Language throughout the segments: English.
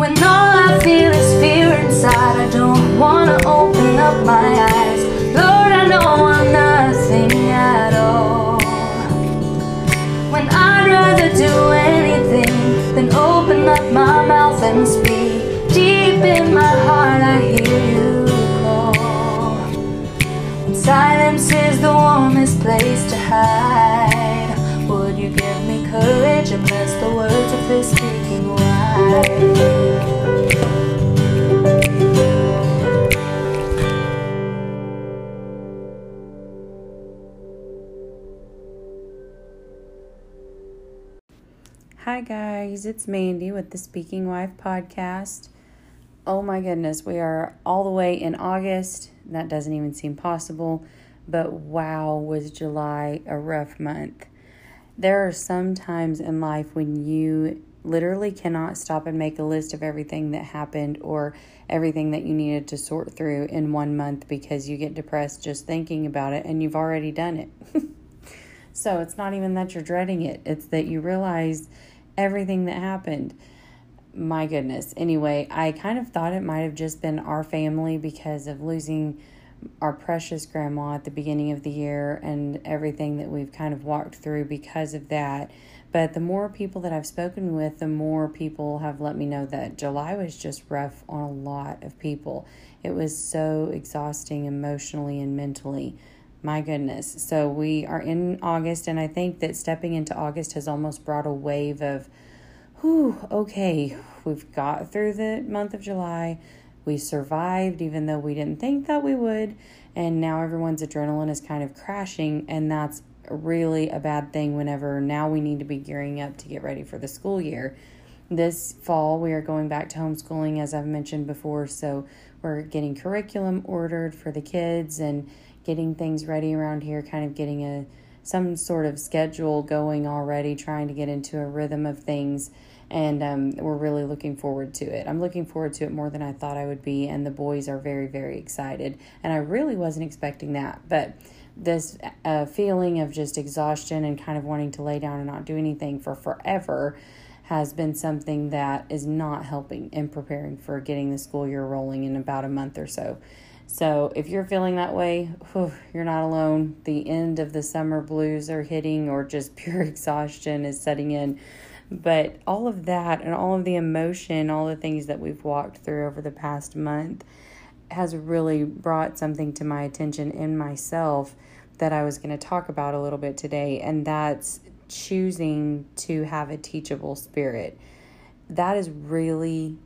When all I feel is fear inside, I don't wanna open up my eyes. Lord, I know I'm nothing at all. When I'd rather do anything than open up my mouth and speak. Deep in my heart, I hear you call. Silence is the warmest place to hide. Would you give me courage and bless the words of this speaking wife? Hi, guys, it's Mandy with the Speaking Wife podcast. Oh my goodness, we are all the way in August. That doesn't even seem possible, but wow, was July a rough month. There are some times in life when you literally cannot stop and make a list of everything that happened or everything that you needed to sort through in one month because you get depressed just thinking about it and you've already done it. so it's not even that you're dreading it, it's that you realize everything that happened. My goodness. Anyway, I kind of thought it might have just been our family because of losing our precious grandma at the beginning of the year and everything that we've kind of walked through because of that. But the more people that I've spoken with, the more people have let me know that July was just rough on a lot of people. It was so exhausting emotionally and mentally. My goodness. So we are in August, and I think that stepping into August has almost brought a wave of, whew, okay, we've got through the month of July. We survived, even though we didn't think that we would. And now everyone's adrenaline is kind of crashing, and that's really a bad thing whenever now we need to be gearing up to get ready for the school year. This fall, we are going back to homeschooling, as I've mentioned before. So, we're getting curriculum ordered for the kids and getting things ready around here, kind of getting a some sort of schedule going already, trying to get into a rhythm of things. And um, we're really looking forward to it. I'm looking forward to it more than I thought I would be, and the boys are very, very excited. And I really wasn't expecting that, but this uh, feeling of just exhaustion and kind of wanting to lay down and not do anything for forever has been something that is not helping in preparing for getting the school year rolling in about a month or so. So, if you're feeling that way, whew, you're not alone. The end of the summer blues are hitting, or just pure exhaustion is setting in. But all of that and all of the emotion, all the things that we've walked through over the past month has really brought something to my attention in myself that I was going to talk about a little bit today, and that's choosing to have a teachable spirit. That is really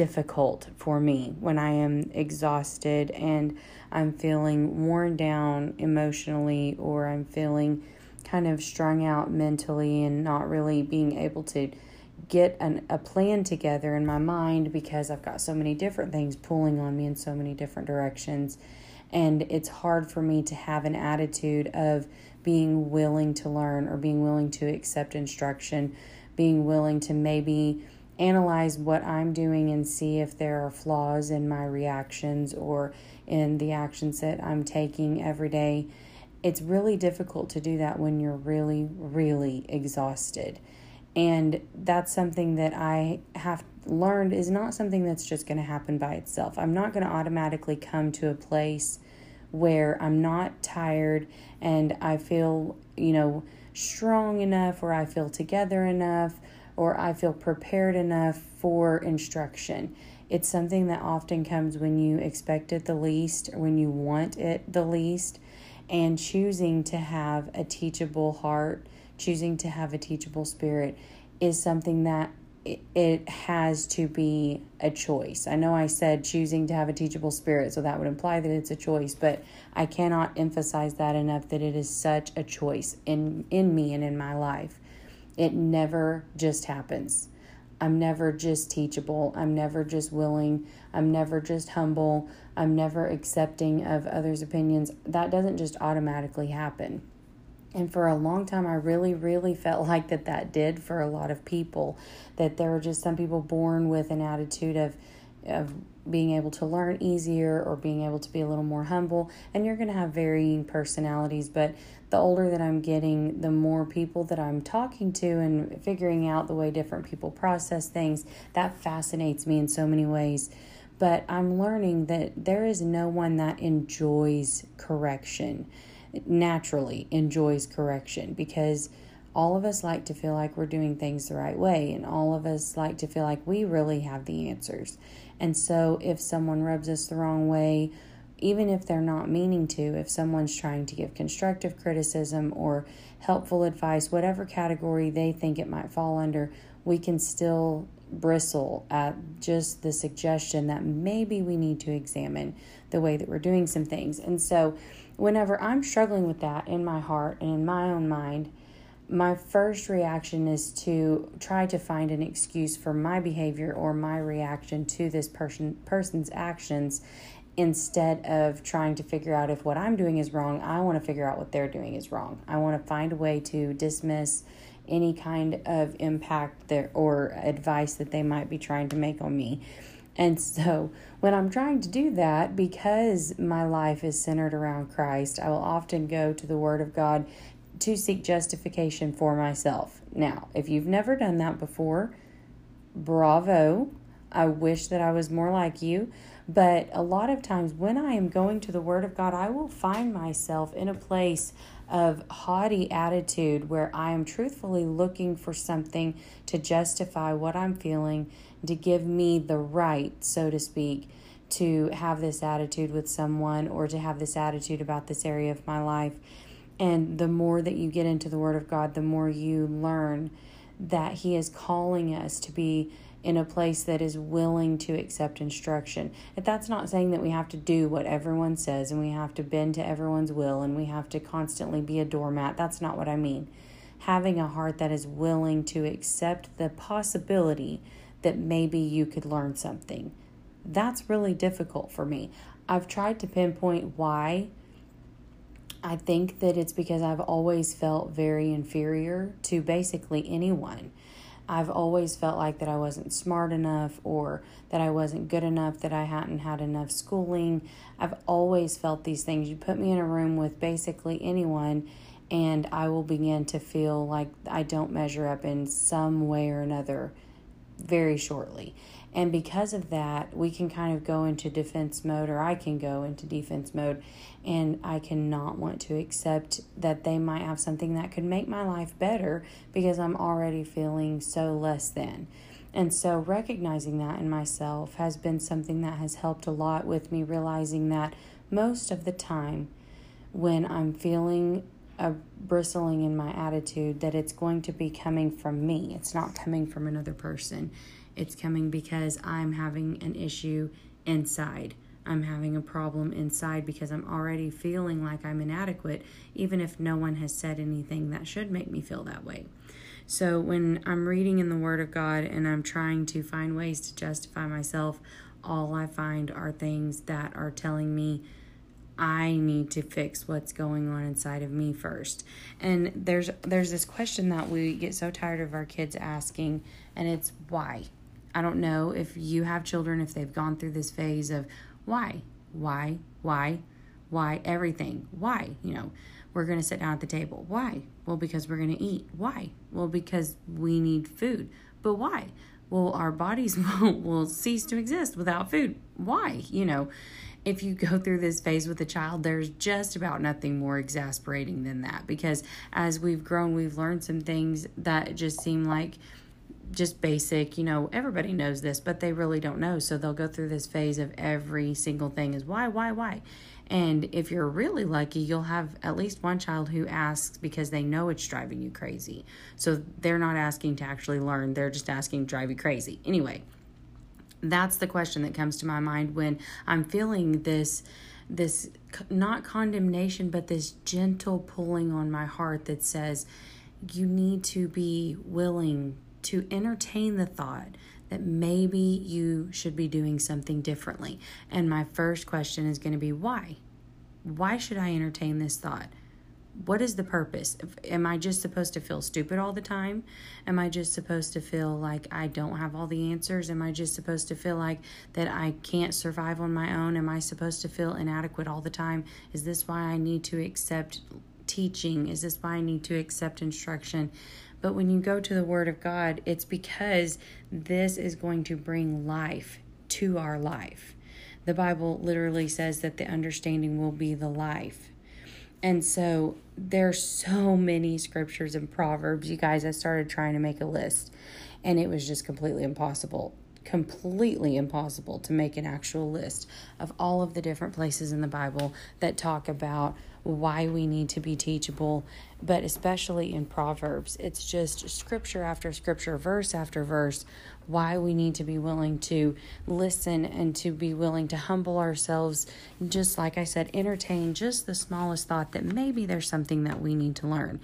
difficult for me when I am exhausted and I'm feeling worn down emotionally or I'm feeling kind of strung out mentally and not really being able to get an, a plan together in my mind because I've got so many different things pulling on me in so many different directions. And it's hard for me to have an attitude of being willing to learn or being willing to accept instruction, being willing to maybe analyze what I'm doing and see if there are flaws in my reactions or in the actions that I'm taking every day. It's really difficult to do that when you're really, really exhausted. And that's something that I have learned is not something that's just going to happen by itself. I'm not going to automatically come to a place where I'm not tired and I feel, you know, strong enough or I feel together enough or I feel prepared enough for instruction. It's something that often comes when you expect it the least or when you want it the least. And choosing to have a teachable heart, choosing to have a teachable spirit is something that it has to be a choice. I know I said choosing to have a teachable spirit, so that would imply that it's a choice, but I cannot emphasize that enough that it is such a choice in in me and in my life. It never just happens. I'm never just teachable. I'm never just willing. I'm never just humble. I'm never accepting of others' opinions. That doesn't just automatically happen. And for a long time, I really, really felt like that that did for a lot of people. That there were just some people born with an attitude of of being able to learn easier or being able to be a little more humble. And you're going to have varying personalities, but the older that I'm getting, the more people that I'm talking to and figuring out the way different people process things, that fascinates me in so many ways. But I'm learning that there is no one that enjoys correction, naturally enjoys correction, because all of us like to feel like we're doing things the right way, and all of us like to feel like we really have the answers. And so, if someone rubs us the wrong way, even if they're not meaning to, if someone's trying to give constructive criticism or helpful advice, whatever category they think it might fall under, we can still bristle at just the suggestion that maybe we need to examine the way that we're doing some things. And so, whenever I'm struggling with that in my heart and in my own mind, my first reaction is to try to find an excuse for my behavior or my reaction to this person person's actions instead of trying to figure out if what I'm doing is wrong, I want to figure out what they're doing is wrong. I want to find a way to dismiss any kind of impact there or advice that they might be trying to make on me. And so, when I'm trying to do that, because my life is centered around Christ, I will often go to the Word of God to seek justification for myself. Now, if you've never done that before, bravo. I wish that I was more like you. But a lot of times when I am going to the Word of God, I will find myself in a place of haughty attitude where I am truthfully looking for something to justify what I'm feeling, to give me the right, so to speak, to have this attitude with someone or to have this attitude about this area of my life. And the more that you get into the Word of God, the more you learn that He is calling us to be in a place that is willing to accept instruction. If that's not saying that we have to do what everyone says and we have to bend to everyone's will and we have to constantly be a doormat. That's not what I mean. Having a heart that is willing to accept the possibility that maybe you could learn something. That's really difficult for me. I've tried to pinpoint why. I think that it's because I've always felt very inferior to basically anyone. I've always felt like that I wasn't smart enough or that I wasn't good enough, that I hadn't had enough schooling. I've always felt these things. You put me in a room with basically anyone, and I will begin to feel like I don't measure up in some way or another very shortly. And because of that, we can kind of go into defense mode, or I can go into defense mode, and I cannot want to accept that they might have something that could make my life better because I'm already feeling so less than. And so, recognizing that in myself has been something that has helped a lot with me realizing that most of the time when I'm feeling a bristling in my attitude, that it's going to be coming from me, it's not coming from another person. It's coming because I'm having an issue inside. I'm having a problem inside because I'm already feeling like I'm inadequate, even if no one has said anything that should make me feel that way. So, when I'm reading in the Word of God and I'm trying to find ways to justify myself, all I find are things that are telling me I need to fix what's going on inside of me first. And there's there's this question that we get so tired of our kids asking and it's why? I don't know if you have children, if they've gone through this phase of why, why, why, why, everything. Why? You know, we're going to sit down at the table. Why? Well, because we're going to eat. Why? Well, because we need food. But why? Well, our bodies will, will cease to exist without food. Why? You know, if you go through this phase with a child, there's just about nothing more exasperating than that because as we've grown, we've learned some things that just seem like just basic, you know, everybody knows this, but they really don't know. So they'll go through this phase of every single thing is why, why, why. And if you're really lucky, you'll have at least one child who asks because they know it's driving you crazy. So they're not asking to actually learn, they're just asking drive you crazy. Anyway, that's the question that comes to my mind when I'm feeling this this not condemnation but this gentle pulling on my heart that says you need to be willing to entertain the thought that maybe you should be doing something differently. And my first question is going to be why? Why should I entertain this thought? what is the purpose? Am I just supposed to feel stupid all the time? Am I just supposed to feel like I don't have all the answers? Am I just supposed to feel like that I can't survive on my own? Am I supposed to feel inadequate all the time? Is this why I need to accept teaching? Is this why I need to accept instruction? But when you go to the Word of God, it's because this is going to bring life to our life. The Bible literally says that the understanding will be the life. And so there's so many scriptures and proverbs. You guys, I started trying to make a list and it was just completely impossible. Completely impossible to make an actual list of all of the different places in the Bible that talk about why we need to be teachable, but especially in Proverbs. It's just scripture after scripture, verse after verse, why we need to be willing to listen and to be willing to humble ourselves. Just like I said, entertain just the smallest thought that maybe there's something that we need to learn.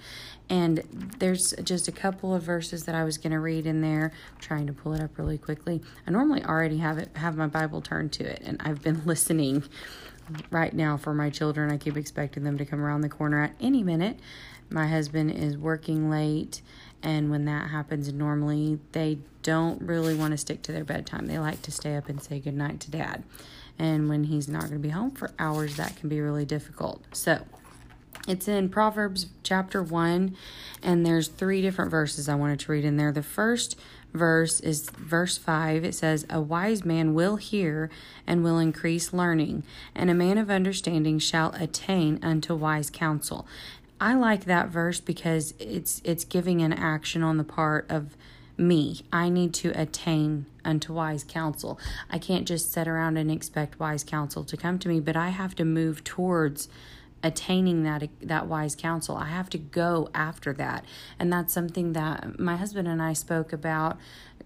And there's just a couple of verses that I was going to read in there. I'm trying to pull it up really quickly. I normally already have it have my Bible turned to it, and I've been listening right now for my children. I keep expecting them to come around the corner at any minute. My husband is working late, and when that happens, normally they don't really want to stick to their bedtime. They like to stay up and say goodnight to dad. And when he's not going to be home for hours, that can be really difficult. So, it's in Proverbs chapter 1, and there's three different verses I wanted to read in there. The first verse is verse 5. It says, A wise man will hear and will increase learning, and a man of understanding shall attain unto wise counsel. I like that verse because it's it's giving an action on the part of me. I need to attain unto wise counsel. I can't just sit around and expect wise counsel to come to me, but I have to move towards attaining that that wise counsel. I have to go after that. And that's something that my husband and I spoke about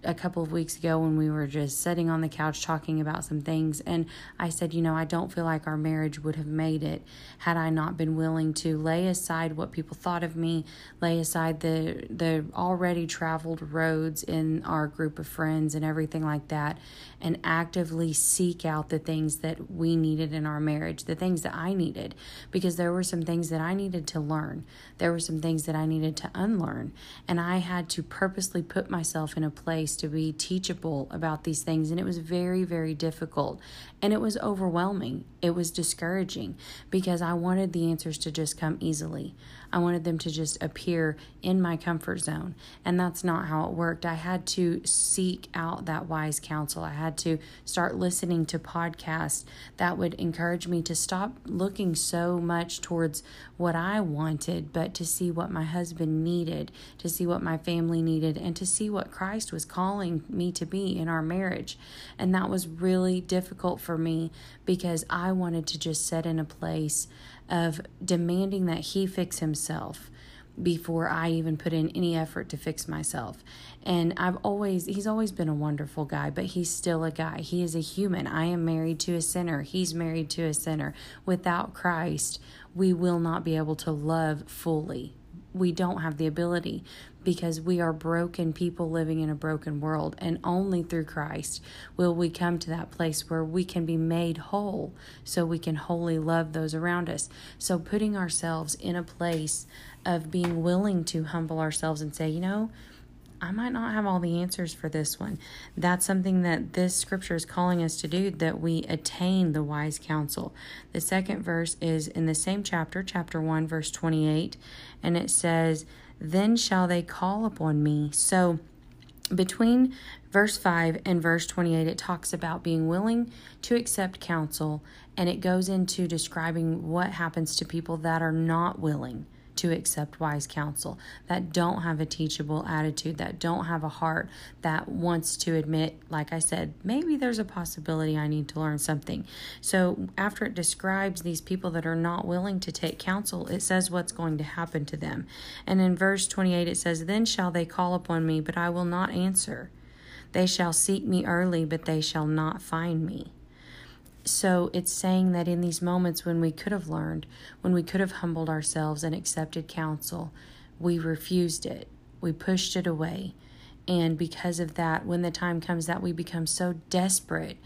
a couple of weeks ago when we were just sitting on the couch talking about some things and I said, you know, I don't feel like our marriage would have made it had I not been willing to lay aside what people thought of me, lay aside the the already traveled roads in our group of friends and everything like that and actively seek out the things that we needed in our marriage, the things that I needed because there were some things that I needed to learn. There were some things that I needed to unlearn and I had to purposely put myself in a place to be teachable about these things. And it was very, very difficult. And it was overwhelming. It was discouraging because I wanted the answers to just come easily. I wanted them to just appear in my comfort zone. And that's not how it worked. I had to seek out that wise counsel. I had to start listening to podcasts that would encourage me to stop looking so much towards what I wanted, but to see what my husband needed, to see what my family needed, and to see what Christ was calling me to be in our marriage. And that was really difficult for me because I wanted to just sit in a place of demanding that he fix himself before I even put in any effort to fix myself. And I've always, he's always been a wonderful guy, but he's still a guy. He is a human. I am married to a sinner. He's married to a sinner. Without Christ, we will not be able to love fully. We don't have the ability because we are broken people living in a broken world. And only through Christ will we come to that place where we can be made whole so we can wholly love those around us. So, putting ourselves in a place of being willing to humble ourselves and say, you know, I might not have all the answers for this one. That's something that this scripture is calling us to do, that we attain the wise counsel. The second verse is in the same chapter, chapter 1, verse 28, and it says, then shall they call upon me. So, between verse 5 and verse 28, it talks about being willing to accept counsel, and it goes into describing what happens to people that are not willing to accept wise counsel, that don't have a teachable attitude, that don't have a heart that wants to admit, like I said, maybe there's a possibility I need to learn something. So, after it describes these people that are not willing to take counsel, it says what's going to happen to them. And in verse 28, it says, Then shall they call upon me, but I will not answer. They shall seek me early, but they shall not find me. So it's saying that in these moments when we could have learned, when we could have humbled ourselves and accepted counsel, we refused it. We pushed it away. And because of that, when the time comes that we become so desperate,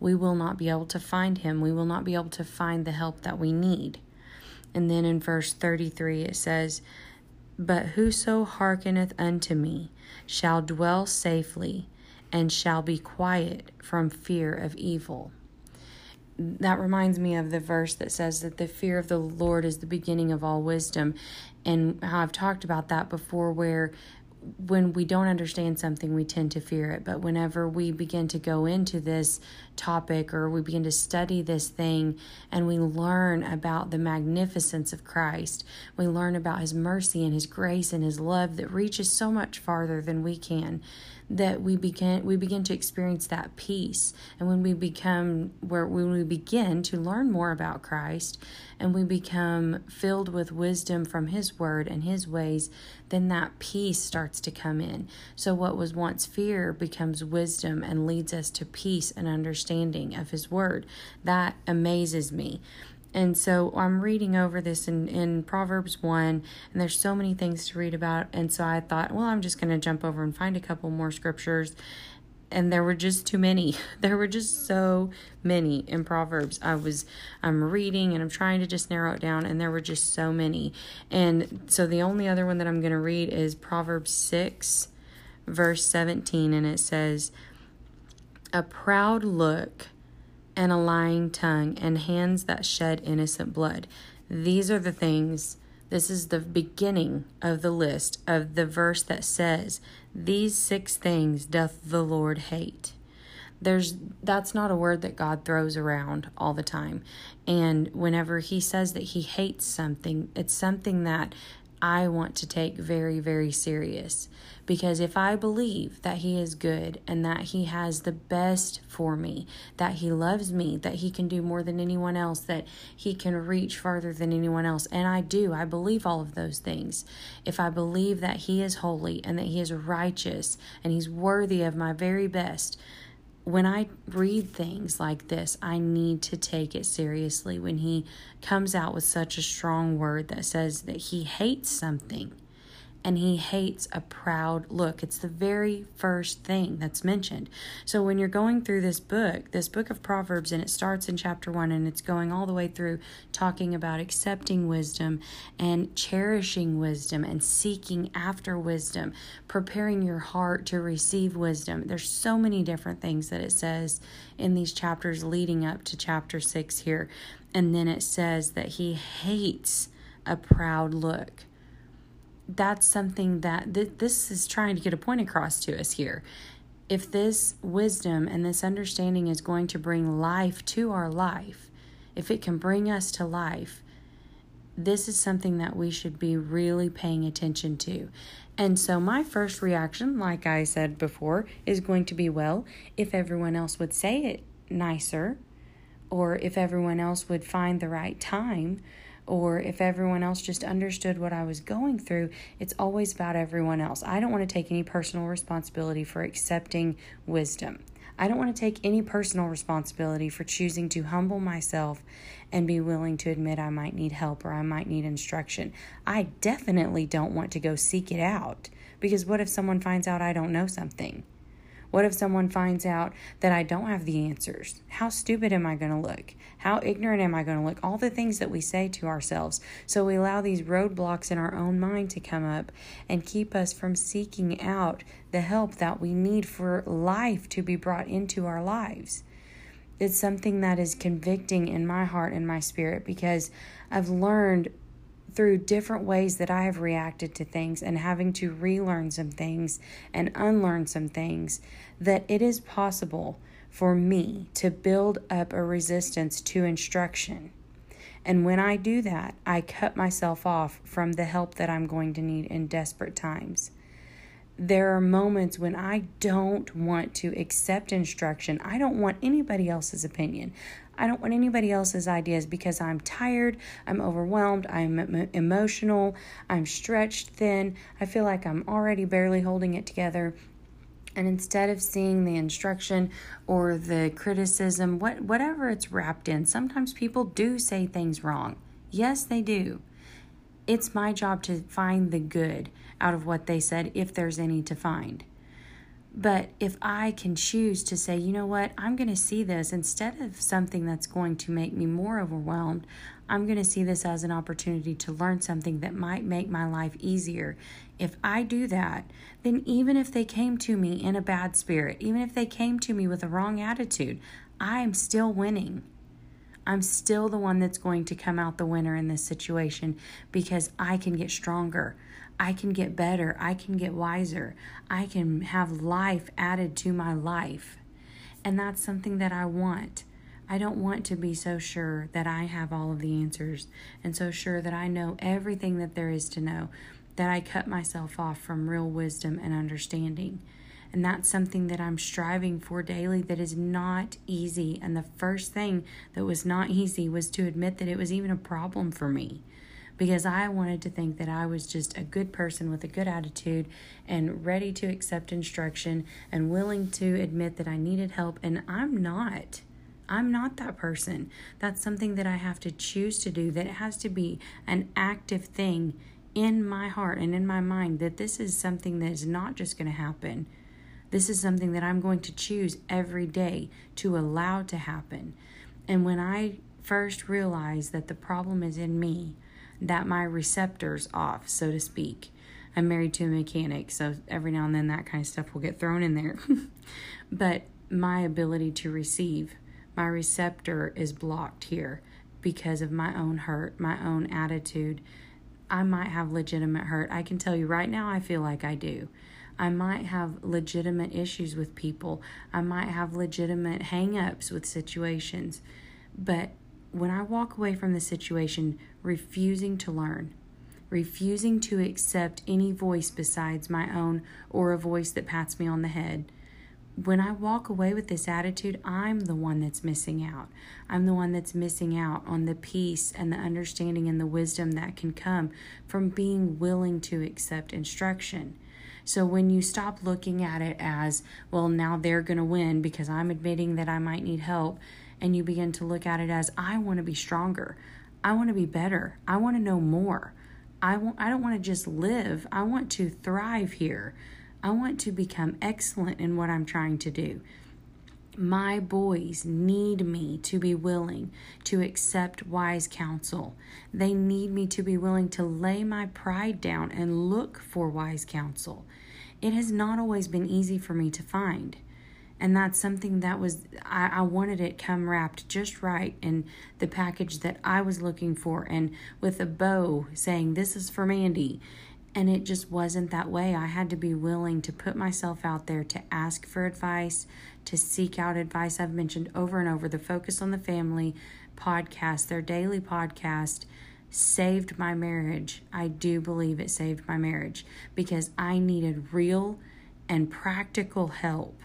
we will not be able to find Him. We will not be able to find the help that we need. And then in verse 33, it says, But whoso hearkeneth unto me shall dwell safely and shall be quiet from fear of evil. That reminds me of the verse that says that the fear of the Lord is the beginning of all wisdom. And how I've talked about that before, where when we don't understand something, we tend to fear it. But whenever we begin to go into this topic or we begin to study this thing and we learn about the magnificence of Christ, we learn about His mercy and His grace and His love that reaches so much farther than we can, that we begin we begin to experience that peace. And when we become where when we begin to learn more about Christ and we become filled with wisdom from his word and his ways then that peace starts to come in. So what was once fear becomes wisdom and leads us to peace and understanding of his word. That amazes me and so I'm reading over this in, in Proverbs 1, and there's so many things to read about. And so I thought, well, I'm just going to jump over and find a couple more scriptures. And there were just too many. There were just so many in Proverbs. I was I'm reading and I'm trying to just narrow it down, and there were just so many. And so the only other one that I'm going to read is Proverbs 6, verse 17, and it says, A proud look and a lying tongue, and hands that shed innocent blood. These are the things, this is the beginning of the list of the verse that says, These six things doth the Lord hate. There's that's not a word that God throws around all the time. And whenever he says that he hates something, it's something that I want to take very, very serious. Because if I believe that He is good and that He has the best for me, that He loves me, that He can do more than anyone else, that He can reach farther than anyone else, and I do, I believe all of those things. If I believe that He is holy and that He is righteous and He's worthy of my very best, when I read things like this, I need to take it seriously. When he comes out with such a strong word that says that he hates something, and he hates a proud look. It's the very first thing that's mentioned. So when you're going through this book, this book of Proverbs, and it starts in chapter one and it's going all the way through talking about accepting wisdom and cherishing wisdom and seeking after wisdom, preparing your heart to receive wisdom. There's so many different things that it says in these chapters leading up to chapter six here. And then it says that he hates a proud look that's something that th- this is trying to get a point across to us here. If this wisdom and this understanding is going to bring life to our life, if it can bring us to life, this is something that we should be really paying attention to. And so, my first reaction, like I said before, is going to be well, if everyone else would say it nicer, or if everyone else would find the right time or if everyone else just understood what I was going through, it's always about everyone else. I don't want to take any personal responsibility for accepting wisdom. I don't want to take any personal responsibility for choosing to humble myself and be willing to admit I might need help or I might need instruction. I definitely don't want to go seek it out because what if someone finds out I don't know something? What if someone finds out that I don't have the answers? How stupid am I going to look? How ignorant am I going to look? All the things that we say to ourselves. So we allow these roadblocks in our own mind to come up and keep us from seeking out the help that we need for life to be brought into our lives. It's something that is convicting in my heart and my spirit because I've learned through different ways that I have reacted to things and having to relearn some things and unlearn some things, that it is possible for me to build up a resistance to instruction. And when I do that, I cut myself off from the help that I'm going to need in desperate times. There are moments when I don't want to accept instruction. I don't want anybody else's opinion. I don't want anybody else's ideas because I'm tired, I'm overwhelmed, I'm emotional, I'm stretched thin. I feel like I'm already barely holding it together. And instead of seeing the instruction or the criticism, what, whatever it's wrapped in, sometimes people do say things wrong. Yes, they do. It's my job to find the good out of what they said if there's any to find. But if I can choose to say, you know what, I'm going to see this instead of something that's going to make me more overwhelmed, I'm going to see this as an opportunity to learn something that might make my life easier. If I do that, then even if they came to me in a bad spirit, even if they came to me with a wrong attitude, I'm still winning. I'm still the one that's going to come out the winner in this situation because I can get stronger. I can get better. I can get wiser. I can have life added to my life. And that's something that I want. I don't want to be so sure that I have all of the answers and so sure that I know everything that there is to know that I cut myself off from real wisdom and understanding. And that's something that I'm striving for daily that is not easy. And the first thing that was not easy was to admit that it was even a problem for me because I wanted to think that I was just a good person with a good attitude and ready to accept instruction and willing to admit that I needed help. And I'm not. I'm not that person. That's something that I have to choose to do, that it has to be an active thing in my heart and in my mind that this is something that is not just going to happen. This is something that I'm going to choose every day to allow to happen. And when I first realized that the problem is in me, that my receptor's off, so to speak. I'm married to a mechanic, so every now and then that kind of stuff will get thrown in there. but my ability to receive, my receptor is blocked here because of my own hurt, my own attitude. I might have legitimate hurt. I can tell you right now, I feel like I do. I might have legitimate issues with people. I might have legitimate hang ups with situations. But when I walk away from the situation refusing to learn, refusing to accept any voice besides my own or a voice that pats me on the head, when I walk away with this attitude, I'm the one that's missing out. I'm the one that's missing out on the peace and the understanding and the wisdom that can come from being willing to accept instruction. So when you stop looking at it as, well, now they're going to win because I'm admitting that I might need help, and you begin to look at it as I want to be stronger. I want to be better. I want to know more. I want I don't want to just live. I want to thrive here. I want to become excellent in what I'm trying to do. My boys need me to be willing to accept wise counsel. They need me to be willing to lay my pride down and look for wise counsel. It has not always been easy for me to find and that's something that was I, I wanted it come wrapped just right in the package that I was looking for and with a bow saying this is for Mandy and it just wasn't that way. I had to be willing to put myself out there to ask for advice, to seek out advice. I've mentioned over and over the Focus on the Family podcast, their daily podcast saved my marriage. I do believe it saved my marriage because I needed real and practical help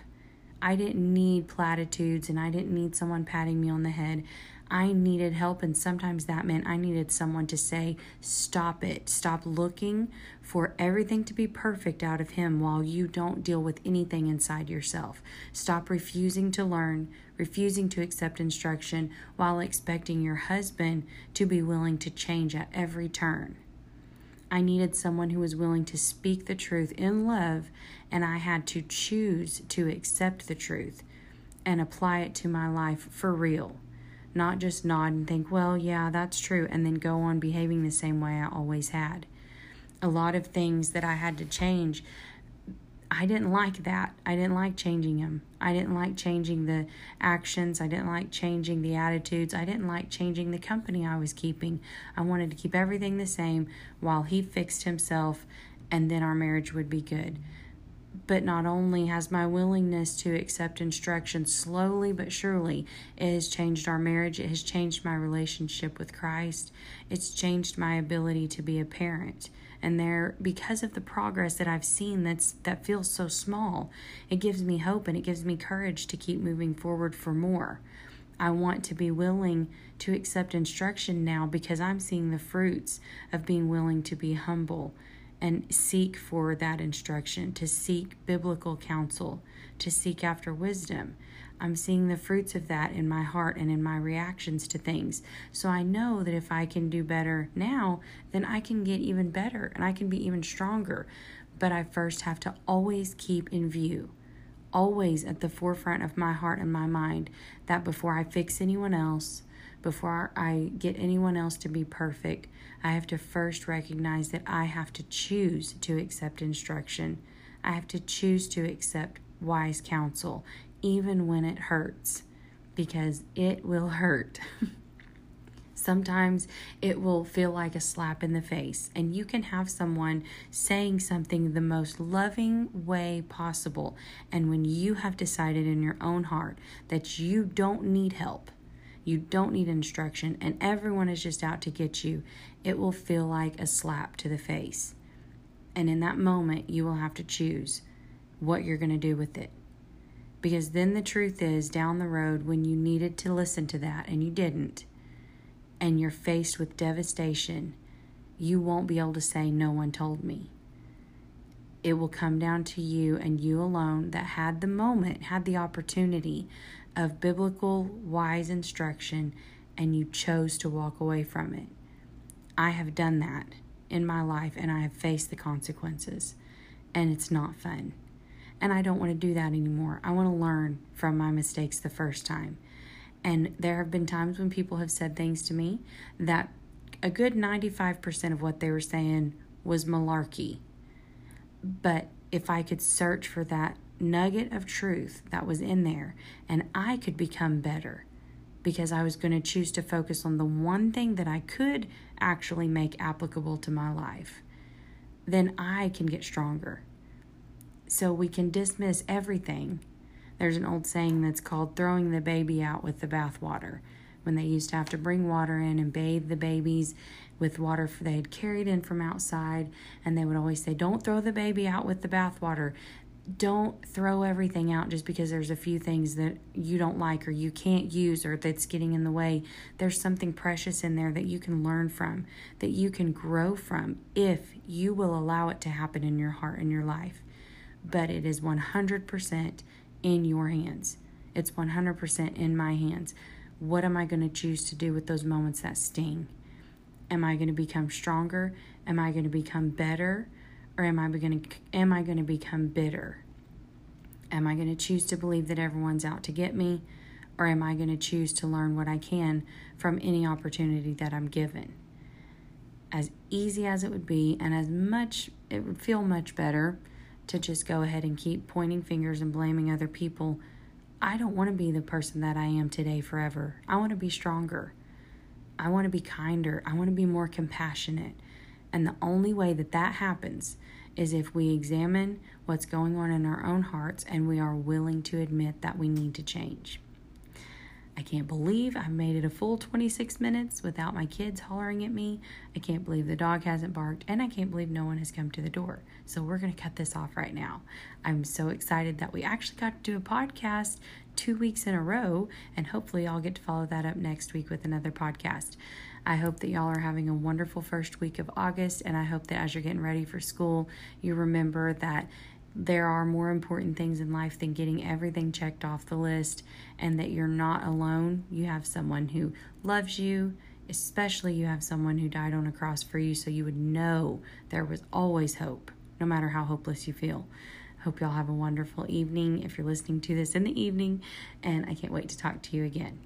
I didn't need platitudes and I didn't need someone patting me on the head. I needed help, and sometimes that meant I needed someone to say, Stop it. Stop looking for everything to be perfect out of Him while you don't deal with anything inside yourself. Stop refusing to learn, refusing to accept instruction while expecting your husband to be willing to change at every turn. I needed someone who was willing to speak the truth in love, and I had to choose to accept the truth and apply it to my life for real. Not just nod and think, well, yeah, that's true, and then go on behaving the same way I always had. A lot of things that I had to change I didn't like that. I didn't like changing him. I didn't like changing the actions. I didn't like changing the attitudes. I didn't like changing the company I was keeping. I wanted to keep everything the same while he fixed himself, and then our marriage would be good. But not only has my willingness to accept instruction slowly but surely, it has changed our marriage, it has changed my relationship with Christ, it's changed my ability to be a parent. And there because of the progress that I've seen that's that feels so small it gives me hope and it gives me courage to keep moving forward for more. I want to be willing to accept instruction now because I'm seeing the fruits of being willing to be humble and seek for that instruction, to seek biblical counsel, to seek after wisdom. I'm seeing the fruits of that in my heart and in my reactions to things. So I know that if I can do better now, then I can get even better and I can be even stronger. But I first have to always keep in view always at the forefront of my heart and my mind that before I fix anyone else, before I get anyone else to be perfect, I have to first recognize that I have to choose to accept instruction. I have to choose to accept wise counsel, even when it hurts, because it will hurt. Sometimes it will feel like a slap in the face, and you can have someone saying something the most loving way possible. And when you have decided in your own heart that you don't need help, you don't need instruction, and everyone is just out to get you, it will feel like a slap to the face. And in that moment, you will have to choose what you're going to do with it. Because then the truth is, down the road, when you needed to listen to that and you didn't, and you're faced with devastation, you won't be able to say, No one told me. It will come down to you and you alone that had the moment, had the opportunity of biblical, wise instruction, and you chose to walk away from it. I have done that in my life and I have faced the consequences, and it's not fun. And I don't want to do that anymore. I want to learn from my mistakes the first time. And there have been times when people have said things to me that a good 95% of what they were saying was malarkey. But if I could search for that nugget of truth that was in there and I could become better because I was going to choose to focus on the one thing that I could actually make applicable to my life, then I can get stronger. So we can dismiss everything there's an old saying that's called throwing the baby out with the bathwater. When they used to have to bring water in and bathe the babies with water they had carried in from outside, and they would always say, Don't throw the baby out with the bathwater. Don't throw everything out just because there's a few things that you don't like or you can't use or that's getting in the way. There's something precious in there that you can learn from, that you can grow from if you will allow it to happen in your heart and your life. But it is 100% in your hands. It's 100% in my hands. What am I going to choose to do with those moments that sting? Am I going to become stronger? Am I going to become better? Or am I going to am I going to become bitter? Am I going to choose to believe that everyone's out to get me? Or am I going to choose to learn what I can from any opportunity that I'm given? As easy as it would be, and as much, it would feel much better to just go ahead and keep pointing fingers and blaming other people. I don't want to be the person that I am today forever. I want to be stronger. I want to be kinder. I want to be more compassionate. And the only way that that happens is if we examine what's going on in our own hearts and we are willing to admit that we need to change. I can't believe I made it a full 26 minutes without my kids hollering at me. I can't believe the dog hasn't barked, and I can't believe no one has come to the door. So we're going to cut this off right now. I'm so excited that we actually got to do a podcast two weeks in a row, and hopefully I'll get to follow that up next week with another podcast. I hope that y'all are having a wonderful first week of August, and I hope that as you're getting ready for school, you remember that there are more important things in life than getting everything checked off the list and that you're not alone. You have someone who loves you, especially you have someone who died on a cross for you, so you would know there was always hope, no matter how hopeless you feel. Hope y'all have a wonderful evening if you're listening to this in the evening, and I can't wait to talk to you again.